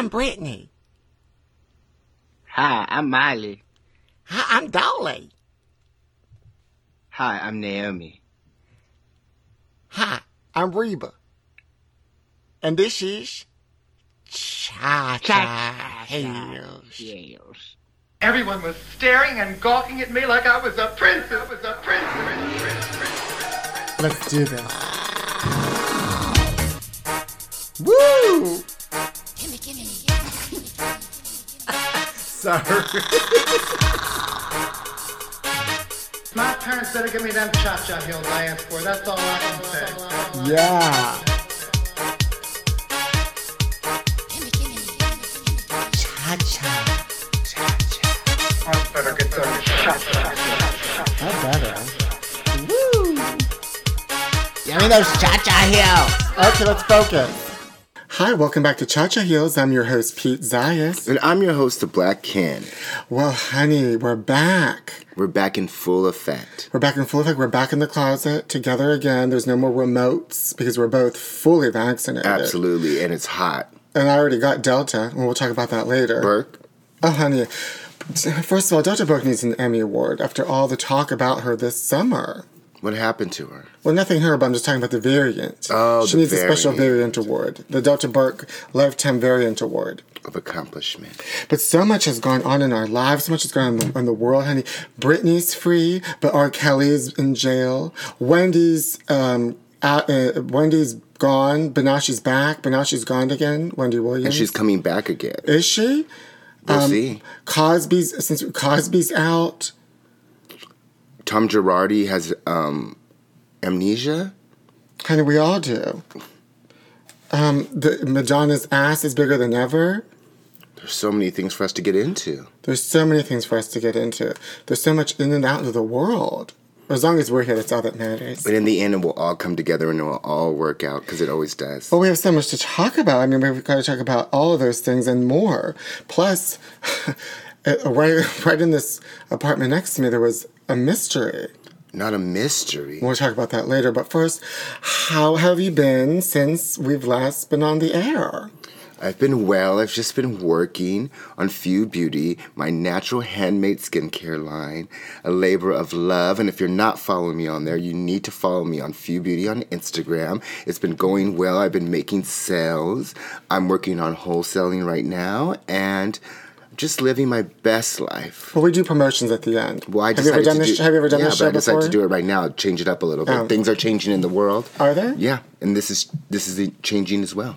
I'm Britney. Hi, I'm Miley. Hi, I'm Dolly. Hi, I'm Naomi. Hi, I'm Reba. And this is Cha Cha Heels. Everyone was staring and gawking at me like I was a prince. I was a prince. prince, prince, prince. Let's do this. Woo! Sorry. My parents better give me them cha-cha heels I asked for. That's all I can say. Yeah. Cha Cha. I better get those cha-cha. That better. Give me those Cha Cha Heels. Okay, let's focus. Hi, welcome back to Cha Cha Heels. I'm your host, Pete Zayas. And I'm your host, The Black Ken. Well, honey, we're back. We're back in full effect. We're back in full effect. We're back in the closet together again. There's no more remotes because we're both fully vaccinated. Absolutely. And it's hot. And I already got Delta, and we'll talk about that later. Burke? Oh, honey. First of all, Delta Burke needs an Emmy Award after all the talk about her this summer. What happened to her? Well, nothing her, but I'm just talking about the variant. Oh, she needs a special variant. variant award, the Delta Burke Lifetime Variant Award. Of accomplishment. But so much has gone on in our lives. So much has gone on in the, in the world, honey. Britney's free, but R. Kelly's in jail. Wendy's um, out, uh, Wendy's gone, but now she's back. But now she's gone again. Wendy Williams. And she's coming back again. is she? We'll see. Cosby's since Cosby's out. Tom Girardi has um, amnesia. of, we all do. Um, the Madonna's ass is bigger than ever. There's so many things for us to get into. There's so many things for us to get into. There's so much in and out of the world. As long as we're here, that's all that matters. But in the end, it will all come together and it will all work out because it always does. But we have so much to talk about. I mean, we've got to talk about all of those things and more. Plus, uh, right, right in this apartment next to me, there was a mystery. Not a mystery. We'll talk about that later. But first, how have you been since we've last been on the air? I've been well. I've just been working on Few Beauty, my natural handmade skincare line, a labor of love. And if you're not following me on there, you need to follow me on Few Beauty on Instagram. It's been going well. I've been making sales. I'm working on wholesaling right now and just living my best life. Well, we do promotions at the end. Well, I have you ever done this? do, have you ever done yeah, this show but I decided before? to do it right now, change it up a little bit. Oh. Things are changing in the world. Are they? Yeah, and this is this is changing as well.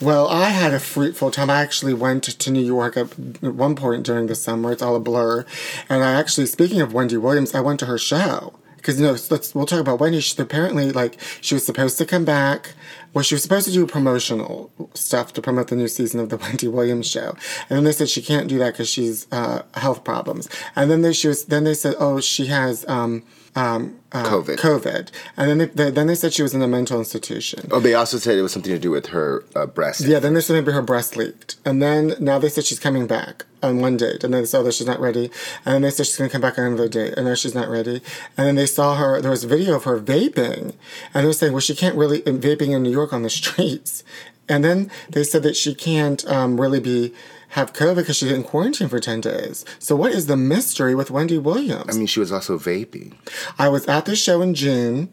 Well, I had a fruitful time. I actually went to New York at one point during the summer. It's all a blur. And I actually, speaking of Wendy Williams, I went to her show. Because, you know, let's, we'll talk about Wendy. She, apparently, like, she was supposed to come back. Well, she was supposed to do promotional stuff to promote the new season of the Wendy Williams show. And then they said she can't do that because she's uh, health problems. And then they, she was, then they said, oh, she has um, um, uh, COVID. COVID. And then they, they, then they said she was in a mental institution. Oh, they also said it was something to do with her uh, breast. Yeah, then they said maybe her breast leaked. And then now they said she's coming back on one date. And then they oh, that she's not ready. And then they said she's going to come back on another date. And now she's not ready. And then they saw her, there was a video of her vaping. And they were saying, well, she can't really, vaping in New York on the streets. And then they said that she can't um, really be, have COVID because she's in quarantine for 10 days. So what is the mystery with Wendy Williams? I mean, she was also vaping. I was at the show in June.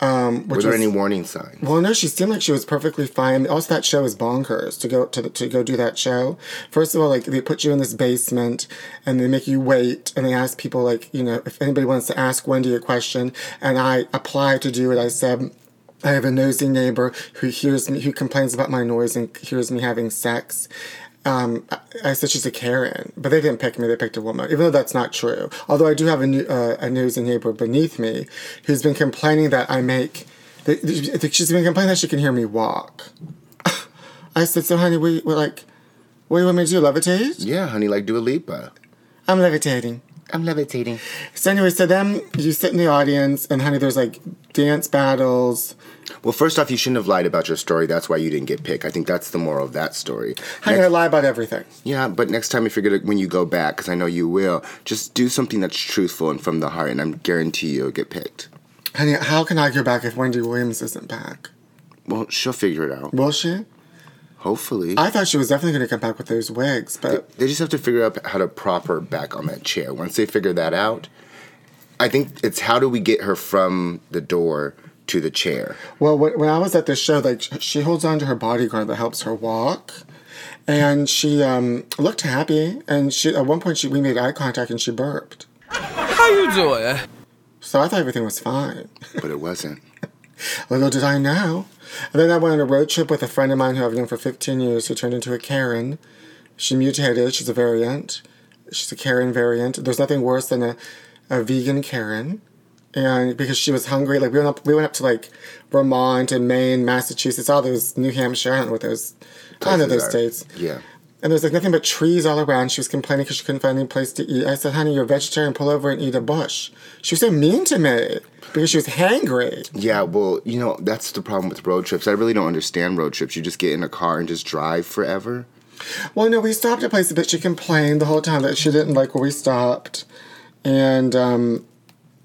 Um, Were there was, any warning signs? well, no, she seemed like she was perfectly fine. Also, that show is bonkers to go to to go do that show. First of all, like they put you in this basement and they make you wait, and they ask people like you know if anybody wants to ask Wendy a question, and I applied to do it. I said. I have a nosy neighbor who hears me, who complains about my noise and hears me having sex. Um, I, I said she's a Karen, but they didn't pick me. They picked a woman, even though that's not true. Although I do have a, new, uh, a nosy neighbor beneath me who's been complaining that I make. That, that she's been complaining that she can hear me walk. I said, "So, honey, we we like, what do you want me to do? Levitate? Yeah, honey, like Dua Lipa. I'm levitating." I'm levitating. So anyway, so then you sit in the audience, and honey, there's like dance battles. Well, first off, you shouldn't have lied about your story. That's why you didn't get picked. I think that's the moral of that story. Honey, Next- I lie about everything. yeah, but next time, if you're gonna, when you go back, because I know you will, just do something that's truthful and from the heart, and I guarantee you'll get picked. Honey, how can I go back if Wendy Williams isn't back? Well, she'll figure it out. Will she? Hopefully. I thought she was definitely going to come back with those wigs, but they just have to figure out how to prop her back on that chair. Once they figure that out, I think it's how do we get her from the door to the chair? well, when, when I was at this show, like she holds on to her bodyguard that helps her walk, and she um, looked happy. And she at one point she we made eye contact and she burped. How you doing? So I thought everything was fine. But it wasn't. Little did I know. And then I went on a road trip with a friend of mine who I've known for 15 years who turned into a Karen. She mutated. She's a variant. She's a Karen variant. There's nothing worse than a, a vegan Karen. And because she was hungry, like we went up, we went up to like Vermont and Maine, Massachusetts, all those New Hampshire. I don't know what those, I don't know those are- states. Yeah. And there's like nothing but trees all around. She was complaining because she couldn't find any place to eat. I said, honey, you're a vegetarian. Pull over and eat a bush. She was so mean to me because she was hangry. Yeah, well, you know, that's the problem with road trips. I really don't understand road trips. You just get in a car and just drive forever. Well, no, we stopped at places, but she complained the whole time that she didn't like where we stopped, and um,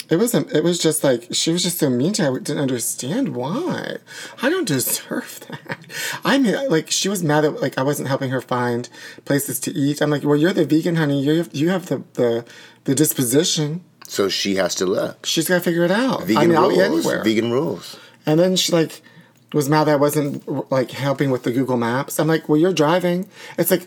it wasn't. It was just like she was just so mean to her. I didn't understand why. I don't deserve that. I mean, like she was mad that like I wasn't helping her find places to eat. I'm like, well, you're the vegan, honey. You have, you have the the the disposition. So she has to look. She's got to figure it out. Vegan I mean, rules. anywhere. Vegan rules. And then she like was mad that I wasn't like helping with the Google Maps. I'm like, well, you're driving. It's like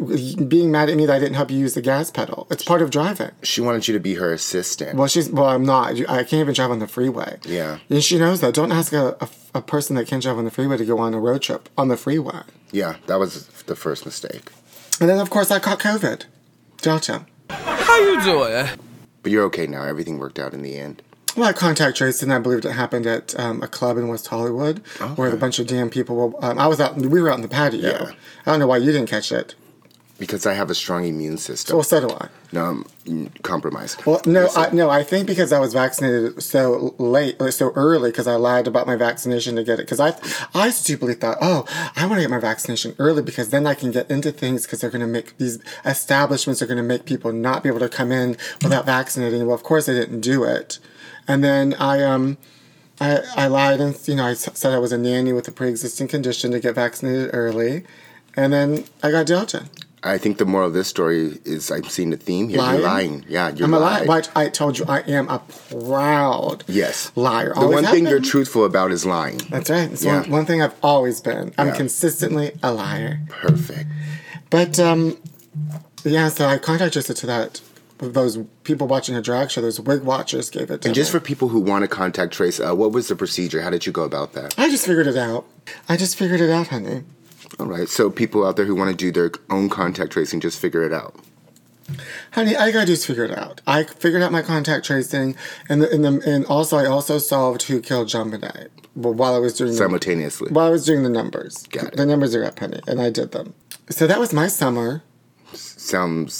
being mad at me that I didn't help you use the gas pedal. It's part of driving. She wanted you to be her assistant. Well, she's well, I'm not. I can't even drive on the freeway. Yeah. and she knows that. Don't ask a, a, a person that can't drive on the freeway to go on a road trip on the freeway. yeah, that was the first mistake. And then of course I caught COVID, Delta. How you doing? But you're okay now. Everything worked out in the end. Well, I contact traced, and I believed it happened at um, a club in West Hollywood, where a bunch of damn people were. Um, I was out. We were out in the patio. Yeah. I don't know why you didn't catch it. Because I have a strong immune system. Well, so do I. No, I'm compromised. Well, no, I, no. I think because I was vaccinated so late, or so early, because I lied about my vaccination to get it. Because I, I stupidly thought, oh, I want to get my vaccination early because then I can get into things because they're going to make these establishments are going to make people not be able to come in without vaccinating. Well, of course, they didn't do it, and then I um. I, I lied and you know I said I was a nanny with a pre-existing condition to get vaccinated early, and then I got Delta. I think the moral of this story is I'm seeing the theme here. Lying? You're lying. Yeah, you're I'm a liar. But I told you I am a proud Yes. liar. The one thing you're truthful about is lying. That's right. It's Yeah. one, one thing I've always been. I'm Yeah. consistently a liar. Perfect. But um, yeah. So I contacted her to that. Those people watching a drag show, those wig watchers, gave it to me. And just me. for people who want to contact Trace, uh, what was the procedure? How did you go about that? I just figured it out. I just figured it out, honey. All right. So people out there who want to do their own contact tracing, just figure it out. Honey, all I gotta do is figure it out. I figured out my contact tracing, and the, and, the, and also I also solved who killed JonBenét. Well, while I was doing the- Simultaneously. While I was doing the numbers, Got it. the numbers are up, honey, and I did them. So that was my summer. Sounds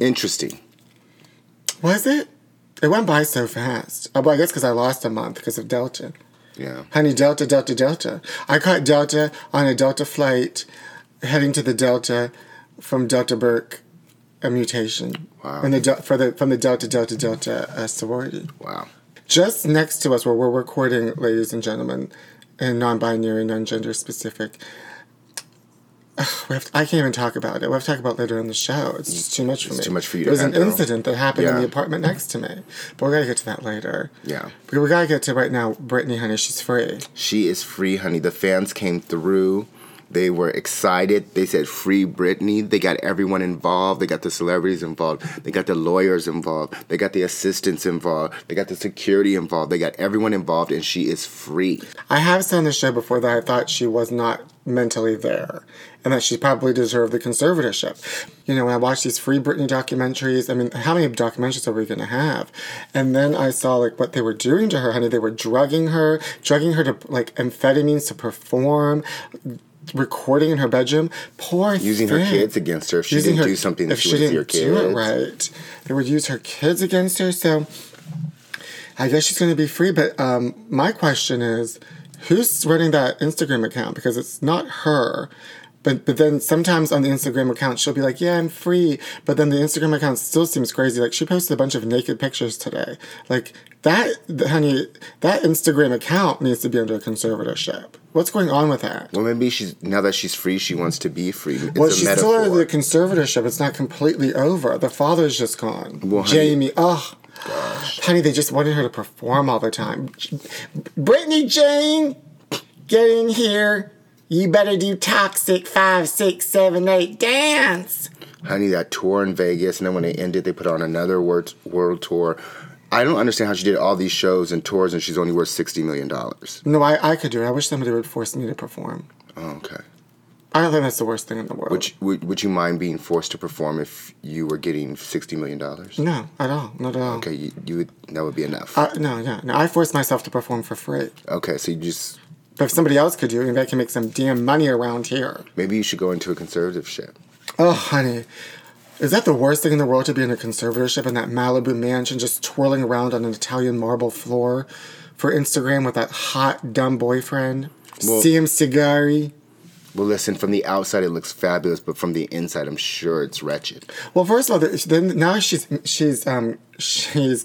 interesting. Was it? It went by so fast. Oh, well, I guess because I lost a month because of Delta. Yeah. Honey, Delta, Delta, Delta. I caught Delta on a Delta flight heading to the Delta from Delta Burke, a mutation. Wow. And the Del- for the from the Delta Delta Delta uh, sorority. Wow. Just next to us, where we're recording, ladies and gentlemen, and non-binary, non-gender specific. Ugh, we have to- I can't even talk about it. We have to talk about it later in the show. It's just too much for It's me. too much for you There was an handle. incident that happened in the apartment next to me, but we gotta get to that later. Yeah. But we gotta get to right now. Britney, honey, she's free. She is free, honey. The fans came through. They were excited. They said, Free Britney. They got everyone involved. They got the celebrities involved. They got the lawyers involved. They got the assistants involved. They got the security involved. They got everyone involved, and she is free. I have said on the show before that I thought she was not mentally there and that she probably deserved the conservatorship. You know, when I watched these free Britney documentaries, I mean, how many documentaries are we going to have? And then I saw like what they were doing to her, honey. They were drugging her, drugging her to like amphetamines to perform, recording in her bedroom. Poor Using her kids against her if she Using didn't her- do something that if she, she didn't your do it kids. right. They would use her kids against her. So I guess she's going to be free. But um, my question is, who's running that Instagram account? Because it's not her. But but then sometimes on the Instagram account she'll be like, "Yeah, I'm free," but then the Instagram account still seems crazy. Like she posted a bunch of naked pictures today. Like that, honey, that Instagram account needs to be under a conservatorship. What's going on with that? Well, maybe she's now that she's free, she wants to be free. It's Well, a she's metaphor. still under the conservatorship. It's not completely over. The father's just gone. Well, Jamie, oh, honey, they just wanted her to perform all the time. Britney Jane, get in here. You better do toxic five, six, seven, eight dance. Honey, that tour in Vegas, and then when they ended, they put on another world world tour. I don't understand how she did all these shows and tours, and she's only worth sixty million dollars. No, I, I could do it. I wish somebody would force me to perform. Oh, okay. I don't think that's the worst thing in the world. Would you, would, would you mind being forced to perform if you were getting sixty million dollars? no, at all. Not at all. Okay, you, you would that would be enough. Uh, no, yeah. No, I force myself to perform for free. okay, so you just But if somebody else could do it, maybe I can make some damn money around here. maybe you should go into a conservative ship. Oh, honey. Is that the worst thing in the world to be in a conservatorship in that Malibu mansion just twirling around on an Italian marble floor for Instagram with that hot, dumb boyfriend? Well- Sam Asghari? Well, listen, from the outside it looks fabulous, but from the inside, I'm sure it's wretched. Well, first of all, then now she's she's um she's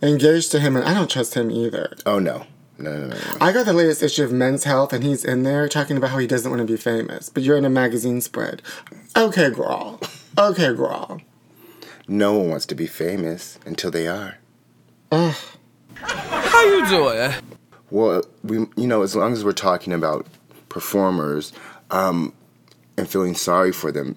engaged to him, and I don't trust him either. Oh no, no, no, no, no. I got the latest issue of Men's Health, and he's in there talking about how he doesn't want to be famous, but you're in a magazine spread. Okay, girl. Okay, girl. No one wants to be famous until they are. Ugh. How you doing? Well, we, you know, as long as we're talking about performers um, and feeling sorry for them,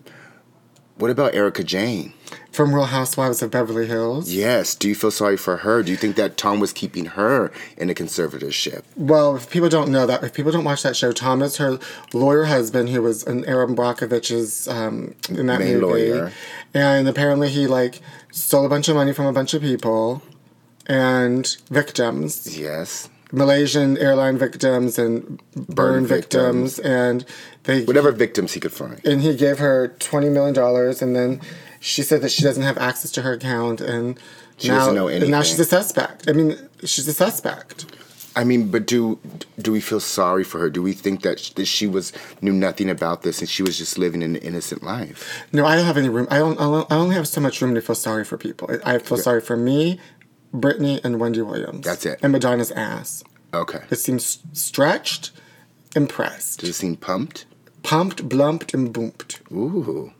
what about Erika Jayne? From Real Housewives of Beverly Hills. Yes. Do you feel sorry for her? Do you think that Tom was keeping her in a conservatorship? Well, if people don't know that, if people don't watch that show, Tom is her lawyer husband, who was in Erin Brockovich's um, in that Main movie, lawyer. and apparently he like stole a bunch of money from a bunch of people and victims, Yes. Malaysian airline victims and burn, victims, victims. and they Whatever victims he could find. and he gave her twenty million dollars, and then she said that she doesn't have access to her account, and She now doesn't know and now she's a suspect. I mean, she's a suspect. I mean, but do do we feel sorry for her? Do we think that sh- that she was knew nothing about this and she was just living an innocent life? No, I don't have any room. I don't. I don't- I only have so much room to feel sorry for people. I feel sorry for me, Britney, and Wendy Williams. That's it. And Madonna's ass. Okay. It seems stretched, impressed, Does it seem pumped? pumped, blumped, and boomped. Ooh.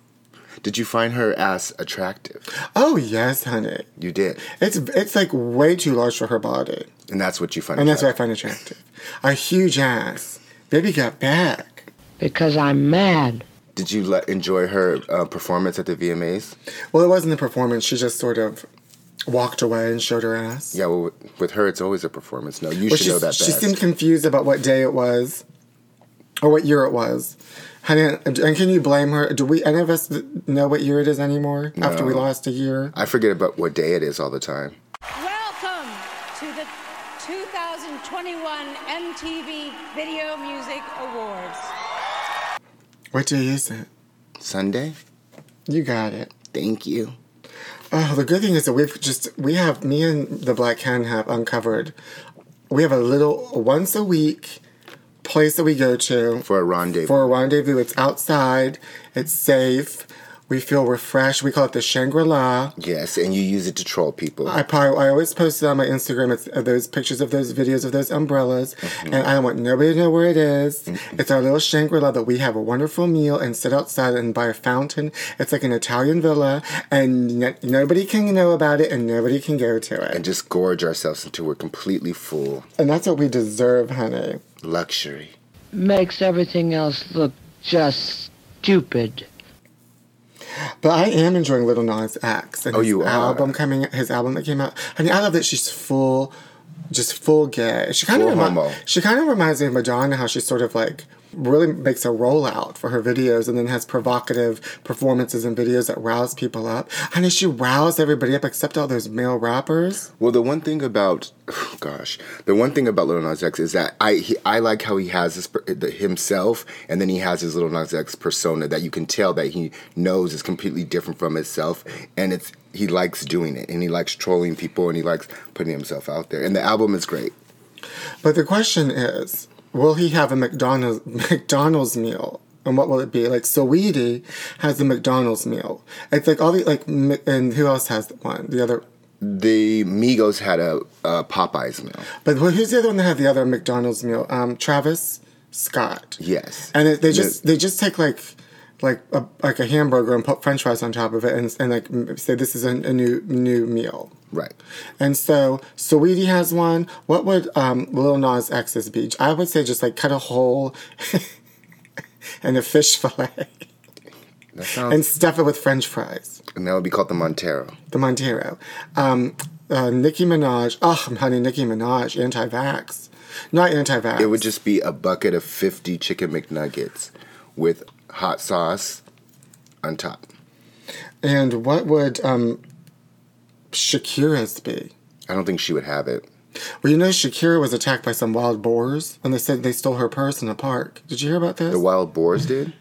Did you find her ass attractive? Oh yes, honey. You did, It's it's like way too large for her body, and that's what you find. and that's what I attractive. find attractive. A huge ass. Baby got back. because I'm mad. Did you let, enjoy her uh, performance at the VMAs? Well, it wasn't a performance. She just sort of walked away and showed her ass. Yeah, well, with- with her, it's always a performance. No, you Well, should she, know that she best. seemed confused about what day it was or what year it was. Honey, and can you blame her? Do we any of us know what year it is anymore after we lost a year? I forget about what day it is all the time. Welcome to the 2021 MTV Video Music Awards. What day is it? Sunday. You got it. Thank you. Oh, the good thing is that we've just we have me and the Black Ken have uncovered. We have a little once a week place that we go to For a rendezvous. for a rendezvous. It's outside. It's safe. We feel refreshed. We call it the Shangri La. yes, and you use it to troll people. I probably, I always post it on my Instagram. It's uh, those pictures of those videos of those umbrellas, and I don't want nobody to know where it is. It's our little Shangri La that we have a wonderful meal and sit outside and by a fountain. It's like an Italian villa, and n- nobody can know about it, and nobody can go to it. and just gorge ourselves until we're completely full. And that's what we deserve, honey. Luxury. Makes everything else look just stupid. But I am enjoying Lil Nas X and Oh, his you are? album coming, his album that came out. Honey, I love that she's full, just full gay. She kind Full of homo. she kind of reminds me of Madonna, how she's sort of like really makes a rollout for her videos and then has provocative performances and videos that rouse people up. Honey, she roused everybody up except all those male rappers. Well, the one thing about, gosh, the one thing about Lil Nas X is that I he, I like how he has his, per- the, himself, and then he has his Lil Nas X persona that you can tell that he knows is completely different from himself, and it's he likes doing it, and he likes trolling people, and he likes putting himself out there, and the album is great. But the question is, will he have a McDonald's McDonald's meal And what will it be? Like Saweetie has the McDonald's meal. It's like all the like, and who else has the one? The other. The Migos had a, a Popeyes meal. But who's the other one that had the other McDonald's meal? Um, Travis Scott. Yes. And it, they just they just take like like a like a hamburger and put French fries on top of it and and like say this is a, a new new meal. Right. And so Saweetie has one. What would um, Lil Nas X's be? I would say just like cut a hole in a fish fillet sounds. and stuff it with French fries. and that would be called the Montero. The Montero. Um, uh, Nicki Minaj. Oh, honey, Nicki Minaj. Anti-vax. Not anti-vax. It would just be a bucket of 50 chicken McNuggets with hot sauce on top. And what would um, Shakira's be? I don't think she would have it. Well, you know, Shakira was attacked by some wild boars, and they said they stole her purse in a park. Did you hear about this? The wild boars did?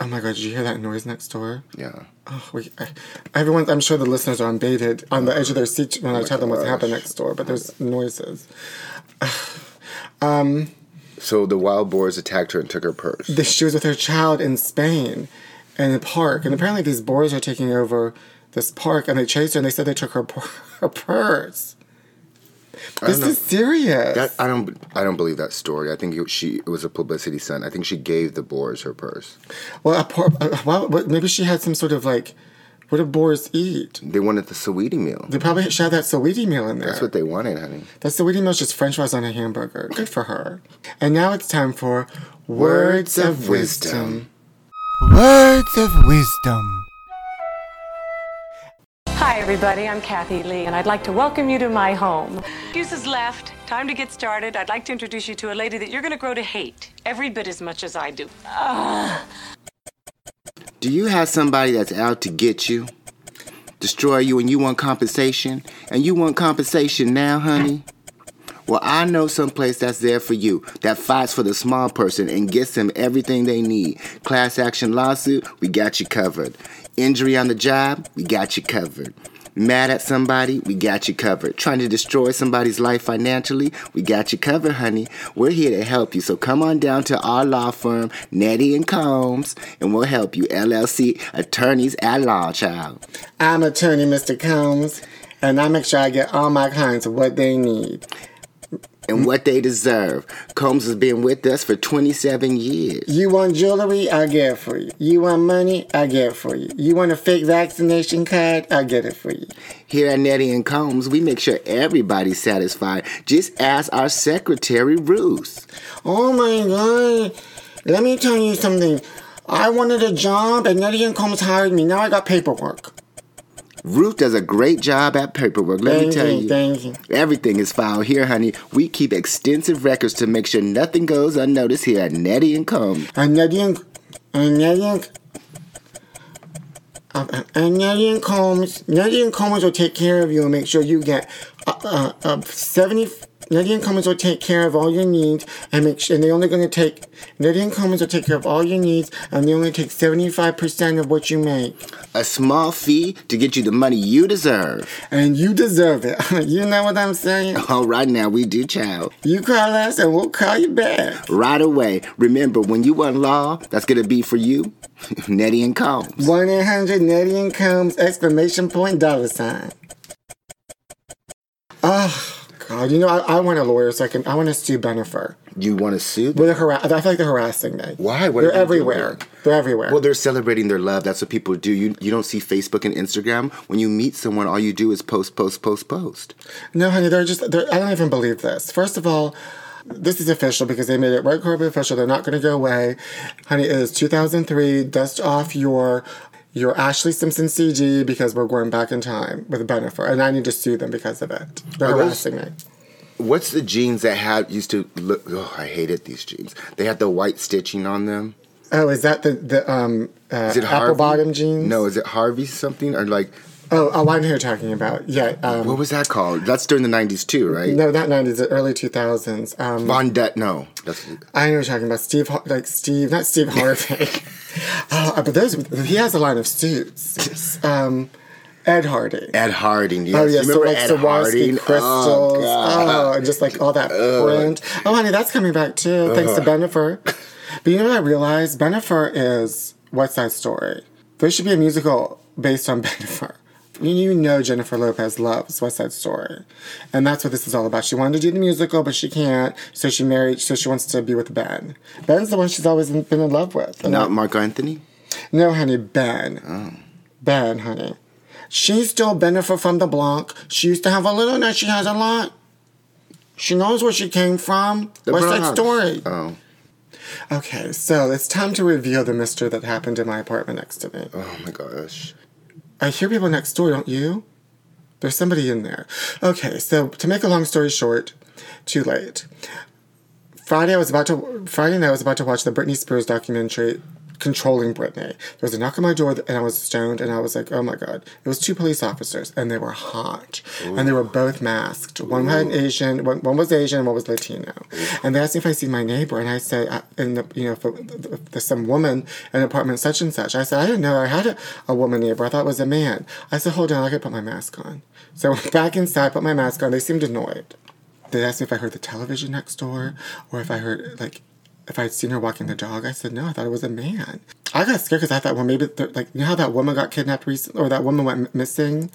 oh my god, did you hear that noise next door? Yeah. Oh, we, I- everyone, I'm sure the listeners are unbaited on the edge of their seat when I tell them what's happened next door, but there's noises. So the wild boars attacked her and took her purse. The, she was with her child in Spain in a park, and apparently these boars are taking over this park, and they chased her, and they said they took her, her purse. This is serious. That I don't I don't believe that story. I think it, she it was a publicity stunt. I think she gave the boars her purse. well, a poor, uh, well, maybe she had some sort of like, what do boars eat? They wanted the Saweetie meal. They probably should have that Saweetie meal in there. That's what they wanted, honey. That Saweetie meal is just French fries on a hamburger. Good for her. And now it's time for Words of Wisdom. Words of Wisdom. Hi, everybody. I'm Kathie Lee, and I'd like to welcome you to my home. Excuses left. Time to get started. I'd like to introduce you to a lady that you're going to grow to hate every bit as much as I do. Do you have somebody that's out to get you, destroy you, and you want compensation? And you want compensation now, honey? Well, I know someplace that's there for you, that fights for the small person and gets them everything they need. Class action lawsuit, we got you covered. Injury on the job, we got you covered. Mad at somebody, we got you covered. Trying to destroy somebody's life financially, we got you covered, honey. We're here to help you, so come on down to our law firm, Nettie and Combs, and we'll help you. LLC attorneys at law, child. I'm attorney Mr. Combs, and I make sure I get all my clients what they need. And what they deserve. Combs has been with us for 27 years. You want jewelry? I get it for you. You want money? I get it for you. You want a fake vaccination card? I get it for you. Here at Nettie and Combs, we make sure everybody's satisfied. Just ask our secretary, Ruth. Oh my god. Let me tell you something. I wanted a job and Nettie and Combs hired me. Now I got paperwork. Ruth does a great job at paperwork, let me tell you, you. thank you. Everything is filed here, honey. We keep extensive records to make sure nothing goes unnoticed here at Nettie and Combs. And Nettie and, and Nettie and, uh, and Nettie and Combs, Nettie and Combs will take care of you and make sure you get uh, uh, uh, 70, Nettie and Combs will take care of all your needs and make sure, and they're only going to take, and Combs will take care of all your needs and they only take 75% of what you make. A small fee to get you the money you deserve. And you deserve it. you know what I'm saying? All right, now we do, child. You call us and we'll call you back. Right away. Remember, when you want law, that's gonna be for you, Nettie and Combs. 1 800 Nettie and Combs exclamation point dollar sign. Oh, God. You know, I, I want a lawyer so I can, I want to sue Bennifer. You want to sue? With a harass, I feel like they're harassing me. Why? What They're everywhere. doing? They're everywhere. Well, they're celebrating their love. That's what people do. You you don't see Facebook and Instagram. When you meet someone, all you do is post, post, post, post. No, honey, they're just, they're, I don't even believe this. First of all, this is official because they made it red carpet official. They're not going to go away. Honey, it is 2003. Dust off your your Ashlee Simpson CD because we're going back in time with Bennifer, and I need to sue them because of it. They're Are those- harassing me. What's the jeans that had used to look? Oh, I hated these jeans. They had the white stitching on them. Oh, is that the the um uh, Is it apple Harvey? bottom jeans? No, is it Harvey something or like Oh, oh, I know who you're talking about. Yeah. Um, what was that called? That's during the '90s too, right? no, not nineties, the early two thousands. Um, Von Dutch. No, that's I know you're talking about Steve, like Steve, not Steve Harvey. oh, but those he has a line of suits. Um, Ed Hardy. Ed Harding. Yes. Oh yeah, You so remember like Ed Swarovski Harding? crystals. Oh, Oh, and just like all that print. Oh, honey, that's coming back too. Thanks to Bennifer. But you know what I realized? Bennifer is West Side Story. There should be a musical based on Bennifer. You know Jennifer Lopez loves West Side Story. And that's what this is all about. She wanted to do the musical, but she can't, so she married, so she wants to be with Ben. Ben's the one she's always been in love with. Not Marc Anthony? no, honey, Ben. Oh. Ben, honey. She's still Bennifer from the block. She used to have a little, now she has a lot. She knows where she came from. The that Bronx. story? Oh. Okay, so it's time to reveal the mystery that happened in my apartment next to me. Oh my gosh. I hear people next door, don't you? There's somebody in there. Okay, so to make a long story short, too late. Friday, I was about to Friday night. I was about to watch the Britney Spears documentary, "Controlling Britney." There was a knock on my door, and I was stoned, and I was like, "Oh my god!" It was two police officers, and they were hot, and they were both masked. One had an Asian, one, one was Asian, one was Latino. And they asked me if I see my neighbor, and I said, uh, I, and the, you know, there's some woman in apartment such and such. I said, I didn't know I had a, a woman neighbor. I thought it was a man. I said, hold on, I gotta put my mask on. So I went back inside, put my mask on. They seemed annoyed. They asked me if I heard the television next door or if I heard, like, if I'd seen her walking the dog. I said, no, I thought it was a man. I got scared because I thought, well, maybe, like, you know how that woman got kidnapped recently, or that woman went missing?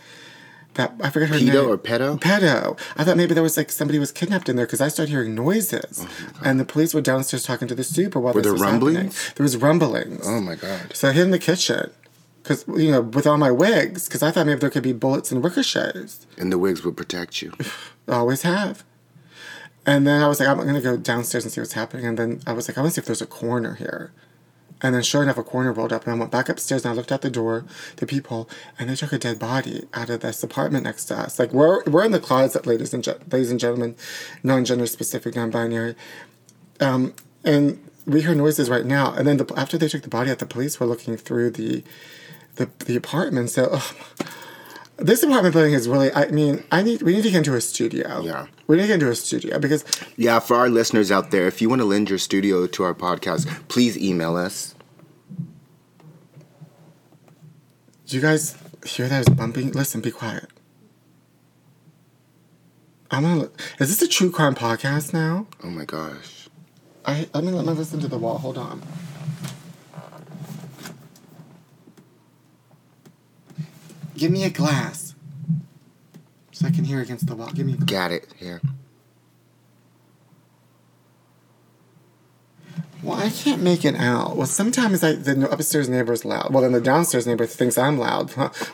That, I forget her Pedo name. Pedo or pedo? Pedo. I thought maybe there was, like, somebody was kidnapped in there because I started hearing noises. Oh, and the police were downstairs talking to the super while Oh Were this there was happening. There was rumblings. Oh my god. So I hid in the kitchen. Because, you know, with all my wigs, because I thought maybe there could be bullets and ricochets. And the wigs would protect you. Always have. And then I was like, I'm to go downstairs and see what's happening. And then I was like, I want to see if there's a coroner here. And then sure enough, a coroner rolled up. And I went back upstairs and I looked out the door, the peephole, and they took a dead body out of this apartment next to us. Like, we're, we're in the closet, ladies and, gen- ladies and gentlemen, non gender specific, non binary. Um, and we hear noises right now. And then the, after they took the body out, the police were looking through the the, the apartment. So this apartment building is really. I mean, I need we need to get into a studio. Yeah. we need to get into a studio because Yeah, for our listeners out there, if you want to lend your studio to our podcast, please email us. do you guys hear that is bumping? Listen, be quiet. I'm gonna. Is this a true crime podcast now? Oh my gosh. I let me let me listen to the wall. Hold on. Give me a glass. So I can hear against the wall. Give me a glass. Got it. Here. Well, I can't make it out. Well, sometimes I, the upstairs neighbor's loud. Well, then the downstairs neighbor thinks I'm loud.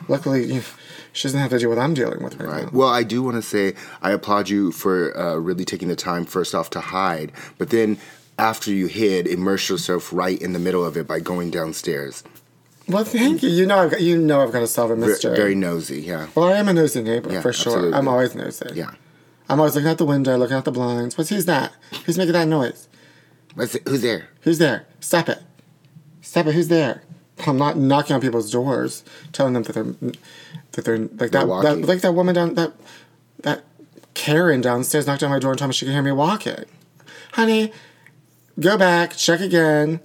Luckily, you, she doesn't have to deal with what I'm dealing with right, Right. now. Well, I do want to say I applaud you for uh, really taking the time first off to hide, but then after you hid, immerse yourself right in the middle of it by going downstairs. Well, thank you. You know, I've got, you know, I've got to solve a mystery. very nosy. Yeah. well, I am a nosy neighbor Yeah, for sure. absolutely. I'm always nosy. Yeah. I'm always looking out the window, looking out the blinds. What's who's that? Who's making that noise? What's it? Who's there? Who's there? Stop it. Stop it. Who's there? I'm not knocking on people's doors, telling them that they're that they're like They're that, that like that woman down that that Karen downstairs knocked on my door and told me she could hear me walking. Honey, go back, check again.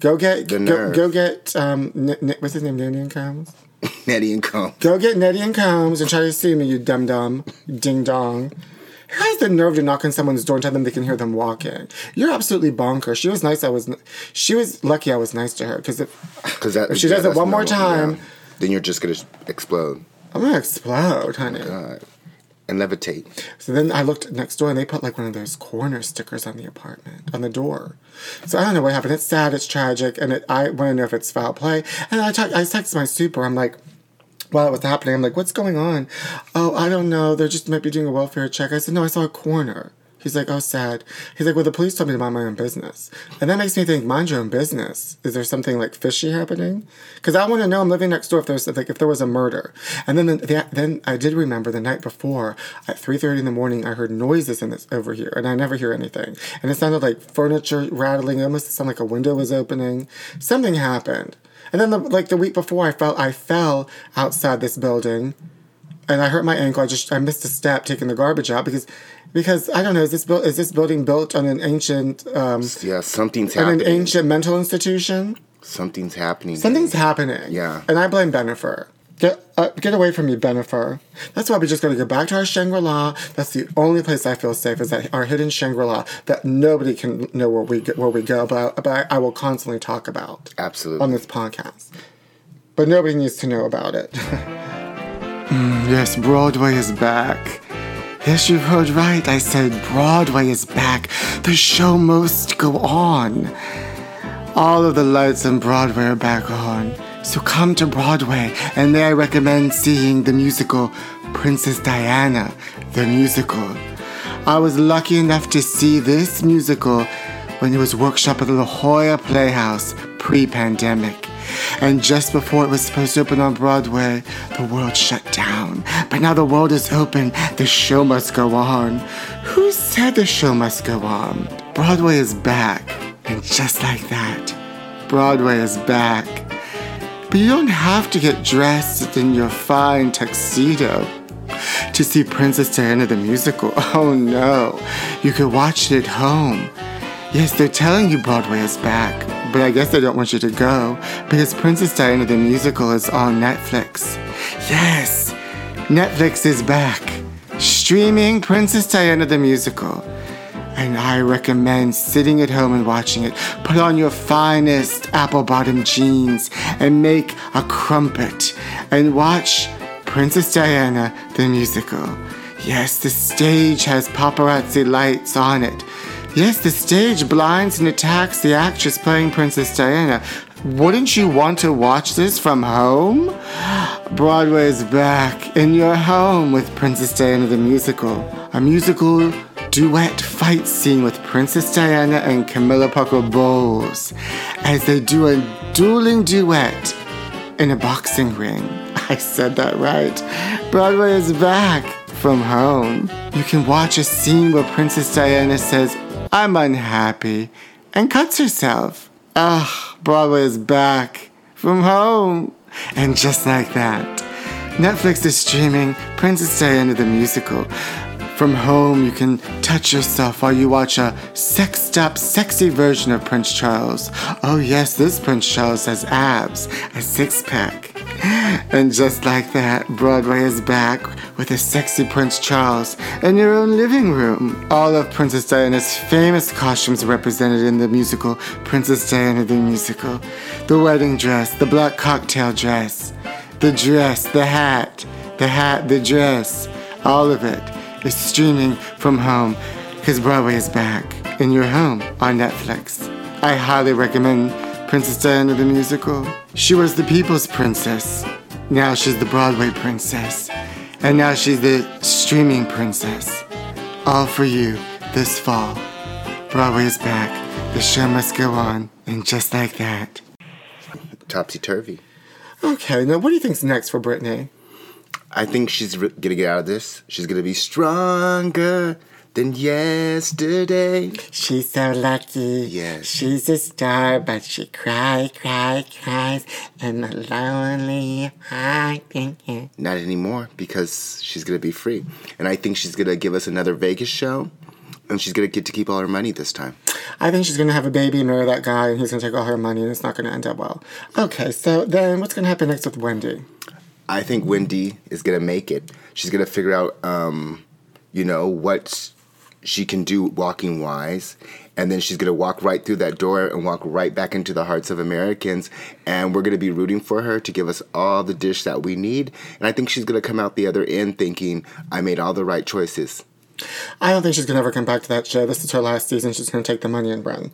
Go get The go, go get um N- N- what's his name? Nanny and Combs. Nettie and Combs. Go get Nettie and Combs and try to see me, you dum dum, ding dong. Who has the nerve to knock on someone's door and tell them they can hear them walking? You're absolutely bonkers. She was nice. I was. She was lucky. I was nice to her because if Because that If she yeah, does it one more normal, time- yeah. then you're just gonna explode. I'm gonna explode, honey. God. And levitate. So then I looked next door and they put like one of those corner stickers on the apartment, on the door. So I don't know what happened. It's sad, it's tragic, and it, I want to know if it's foul play. And I, texted my super. I'm like, while it was happening, I'm like, what's going on? Oh, I don't know. They're just might be doing a welfare check. I said, no, I saw a corner. He's like, oh, sad. He's like, well, the police told me to mind my own business. And that makes me think, mind your own business. Is there something like fishy happening? Because I want to know. I'm living next door. If there's like if there was a murder, and then the, the, then I did remember the night before at 3:30 in the morning, I heard noises in this over here, and I never hear anything. And it sounded like furniture rattling. It almost sounded like a window was opening. Something happened. And then the, like the week before, I felt I fell outside this building and I hurt my ankle. I just I missed a step taking the garbage out because because I don't know is this built is this building built on an ancient um Yeah, something's on an ancient mental institution? Something's happening. Something's happening. Yeah. And I blame Bennifer. Get uh, get away from me, Bennifer. That's why we just got to go back to our Shangri La. That's the only place I feel safe is that our hidden Shangri La that nobody can know where we go, where we go, but, but I, I will constantly talk about Absolutely. on this podcast. But nobody needs to know about it. Mm, yes, Broadway is back. Yes, you've heard right. I said Broadway is back. The show must go on. All of the lights on Broadway are back on. So come to Broadway, and there I recommend seeing the musical Princess Diana, the musical. I was lucky enough to see this musical when it was workshop at the La Jolla Playhouse pre pandemic. And just before it was supposed to open on Broadway, the world shut down. But now the world is open, the show must go on. Who said the show must go on? Broadway is back. And just like that, Broadway is back. But you don't have to get dressed in your fine tuxedo to see Princess Diana the musical. Oh no, you could watch it at home. Yes, they're telling you Broadway is back, but I guess they don't want you to go because Princess Diana the musical is on Netflix. Yes, Netflix is back, streaming Princess Diana the musical. And I recommend sitting at home and watching it. Put on your finest apple bottom jeans and make a crumpet and watch Princess Diana the musical. Yes, the stage has paparazzi lights on it. Yes, the stage blinds and attacks the actress playing Princess Diana. Wouldn't you want to watch this from home? Broadway is back in your home with Princess Diana the musical. A musical duet fight scene with Princess Diana and Camilla Parker Bowles as they do a dueling duet in a boxing ring. I said that right. Broadway is back from home. You can watch a scene where Princess Diana says, I'm unhappy, and cuts herself. Ah, Broadway is back from home. And just like that, Netflix is streaming Princess Diana the musical. From home, you can touch yourself while you watch a sexed up, sexy version of Prince Charles. Oh, yes, this Prince Charles has abs, a six pack. And just like that, Broadway is back with a sexy Prince Charles in your own living room. All of Princess Diana's famous costumes represented in the musical Princess Diana the Musical. The wedding dress, the black cocktail dress, the dress, the hat, the hat, the dress, all of it is streaming from home because Broadway is back in your home on Netflix. I highly recommend Princess Diana the musical. She was the people's princess. Now she's the Broadway princess. And now she's the streaming princess. All for you this fall. Broadway is back. The show must go on. And just like that. Topsy turvy. Okay, now what do you think's next for Britney? I think she's re- gonna get out of this. She's gonna be stronger than yesterday. She's so lucky. Yes. She's a star, but she cry, cry, cries in the lonely heart. Not anymore because she's gonna be free, and I think she's gonna give us another Vegas show, and she's gonna get to keep all her money this time. I think she's gonna have a baby, and marry that guy, and he's gonna take all her money, and it's not gonna end up well. Okay, so then what's gonna happen next with Wendy? I think Wendy is gonna make it. She's gonna figure out, um, you know, what she can do walking wise, and then she's gonna walk right through that door and walk right back into the hearts of Americans. And we're gonna be rooting for her to give us all the dish that we need. And I think she's gonna come out the other end thinking, I made all the right choices. I don't think she's gonna ever come back to that show. This is her last season. She's gonna take the money and run.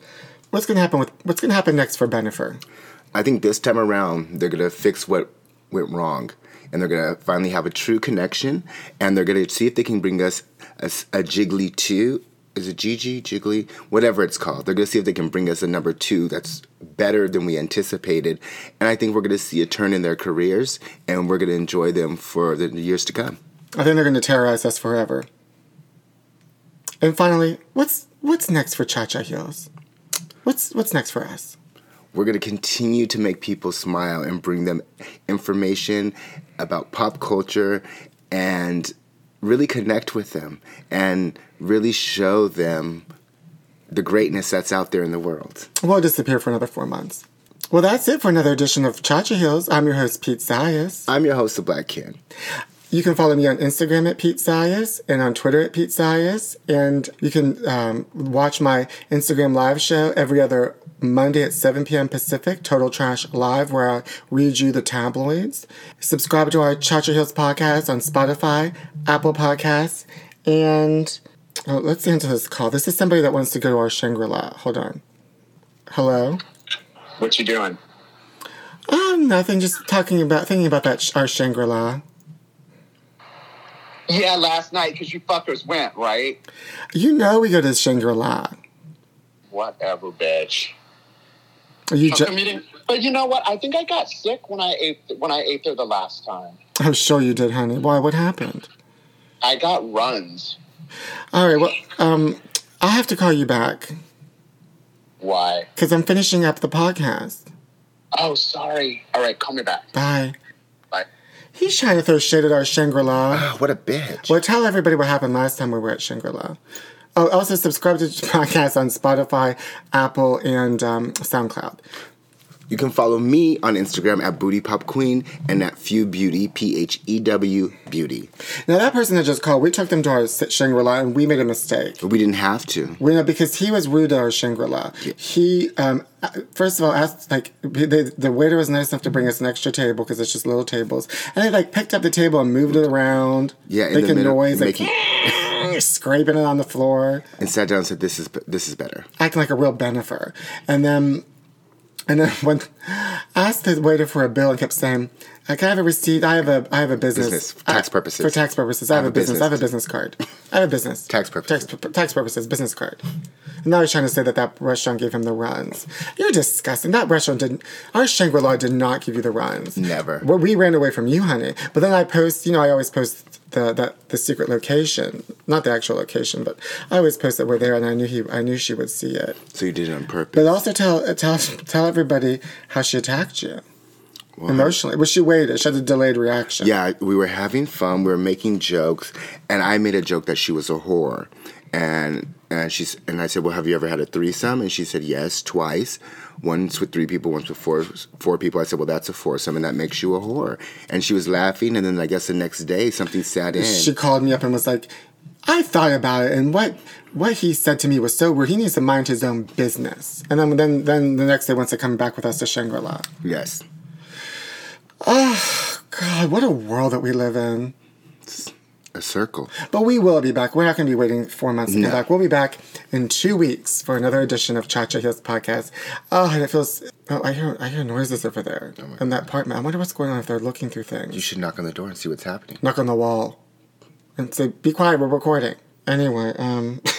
What's gonna happen with what's gonna happen next for Bennifer? I think this time around they're gonna fix what went wrong, and they're gonna finally have a true connection, and they're gonna see if they can bring us a, a Jiggly two. Is it Gigi Jiggly? Whatever it's called. They're gonna see if they can bring us a number two that's better than we anticipated, and I think we're gonna see a turn in their careers, and we're gonna enjoy them for the years to come. I think they're gonna terrorize us forever. And finally, what's what's next for Cha Cha Heels? What's what's next for us? We're going to continue to make people smile and bring them information about pop culture and really connect with them and really show them the greatness that's out there in the world. We'll disappear for another four months. Well, that's it for another edition of Chacha Heels. I'm your host, Pete Zayas. I'm your host, The Black Ken. You can follow me on Instagram at Pete Zayas and on Twitter at Pete Zayas. And you can um, watch my Instagram live show every other Monday at 7 p.m. Pacific, Total Trash Live, where I read you the tabloids. Subscribe to our Chacha Heels podcast on Spotify, Apple Podcasts, and oh, let's answer this call. This is somebody that wants to go to our Shangri La. Hold on. Hello? What you doing? Oh, nothing. Just talking about, thinking about that, our Shangri La. Yeah, last night because you fuckers went right. You know we go to Shangri La. Whatever, bitch. You ju- come you didn't- But you know what? I think I got sick when I ate when I ate there the last time. I'm sure you did, honey. Why? What happened? I got runs. All right. Well, um, I'll have to call you back Why? because I'm finishing up the podcast. Oh, sorry. All right, call me back. Bye. Bye. He's trying to throw shade at our Shangri La. Oh, what a bitch. Well, tell everybody what happened last time we were at Shangri La. Oh, also subscribe to the podcast on Spotify, Apple, and um, SoundCloud. You can follow me on Instagram at Booty Pop Queen and at Phew Beauty, P H E W Beauty. Now, that person that just called, we took them to our Shangri La and we made a mistake. We didn't have to. We know because he was rude to our Shangri La. He, um, first of all, asked like the, the waiter was nice enough to bring us an extra table because it's just little tables, and they like picked up the table and moved it around, Yeah, in the making middle, noise, like making- scraping it on the floor, And sat down and said, "This is this is better." acting like a real Bennifer. And then, and then when asked the waiter for a bill and kept saying. "Uh, Can I have a receipt? I have a I have a business, Business, for tax I- purposes. For tax purposes, I have, a business. I have a business card. I have a business. Tax purposes. Tax, tax purposes, business card. And now he's trying to say that that restaurant gave him the runs. You're disgusting. That restaurant didn't. Our Shangri La did not give you the runs. Never. Well, we ran away from you, honey. But then I post. You know, I always post the the, the secret location, not the actual location, but I always post that we're there, and I knew he. I knew she would see it. So you did it on purpose. But also tell uh, tell tell everybody how she attacked you. Emotionally, was she waited? She had a delayed reaction. Yeah, we were having fun. We were making jokes, and I made a joke that she was a whore, and and she's and I said, "Well, have you ever had a threesome?" And she said, "Yes, twice. Once with three people, once with four four people." I said, "Well, that's a foursome, and that makes you a whore." And she was laughing, and then I guess the next day something sat in. She called me up and was like, I thought about it, and what what he said to me was so rude. He needs to mind his own business. And then then then the next day wants to come back with us to Shangri La. yes, Oh God, what a world that we live in. A circle. But we will be back. We're not going to be waiting four months to No. come back. We'll be back in two weeks for another edition of Cha Cha Heels podcast. Oh, and it feels. Oh, I hear I hear noises over there in that apartment. I wonder what's going on if they're looking through things. You should knock on the door and see what's happening. knock on the wall and say, "Be quiet, we're recording." Anyway, um,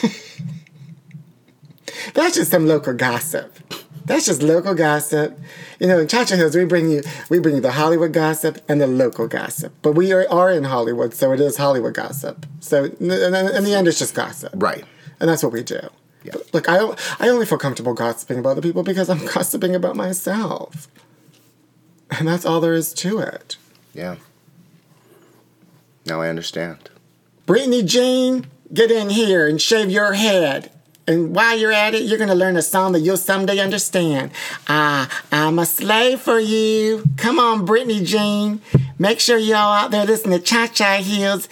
that's just some local gossip. That's just local gossip. You know, in Chacha Heels, we bring you we bring you the Hollywood gossip and the local gossip. But we are, are in Hollywood, so it is Hollywood gossip. So in, in, in the end, it's just gossip, Right. and that's what we do. Yeah. Look, I don't- I only feel comfortable gossiping about other people because I'm gossiping about myself, and that's all there is to it. Yeah. Now I understand. Britney Jean, get in here and shave your head. And while you're at it, you're gonna learn a song that you'll someday understand. Ah, I'm a slave for you. Come on, Britney Jean. Make sure y'all out there listen to Cha Cha Heels.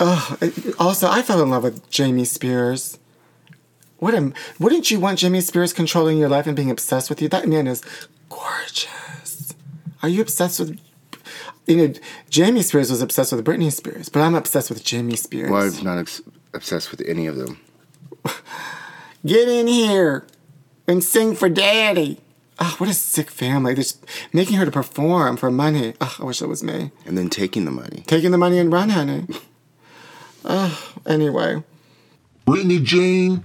Oh, also, I fell in love with Jamie Spears. What a, wouldn't you want Jamie Spears controlling your life and being obsessed with you? That man is gorgeous. Are you obsessed with? You know, Jamie Spears was obsessed with Britney Spears, but I'm obsessed with Jamie Spears. Well, I'm not obs- obsessed with any of them. Get in here and sing for daddy. Oh, what a sick family. They're just making her to perform for money. Oh, I wish it was me. And then taking the money. Taking the money and run, honey. Oh, anyway. Britney Jean,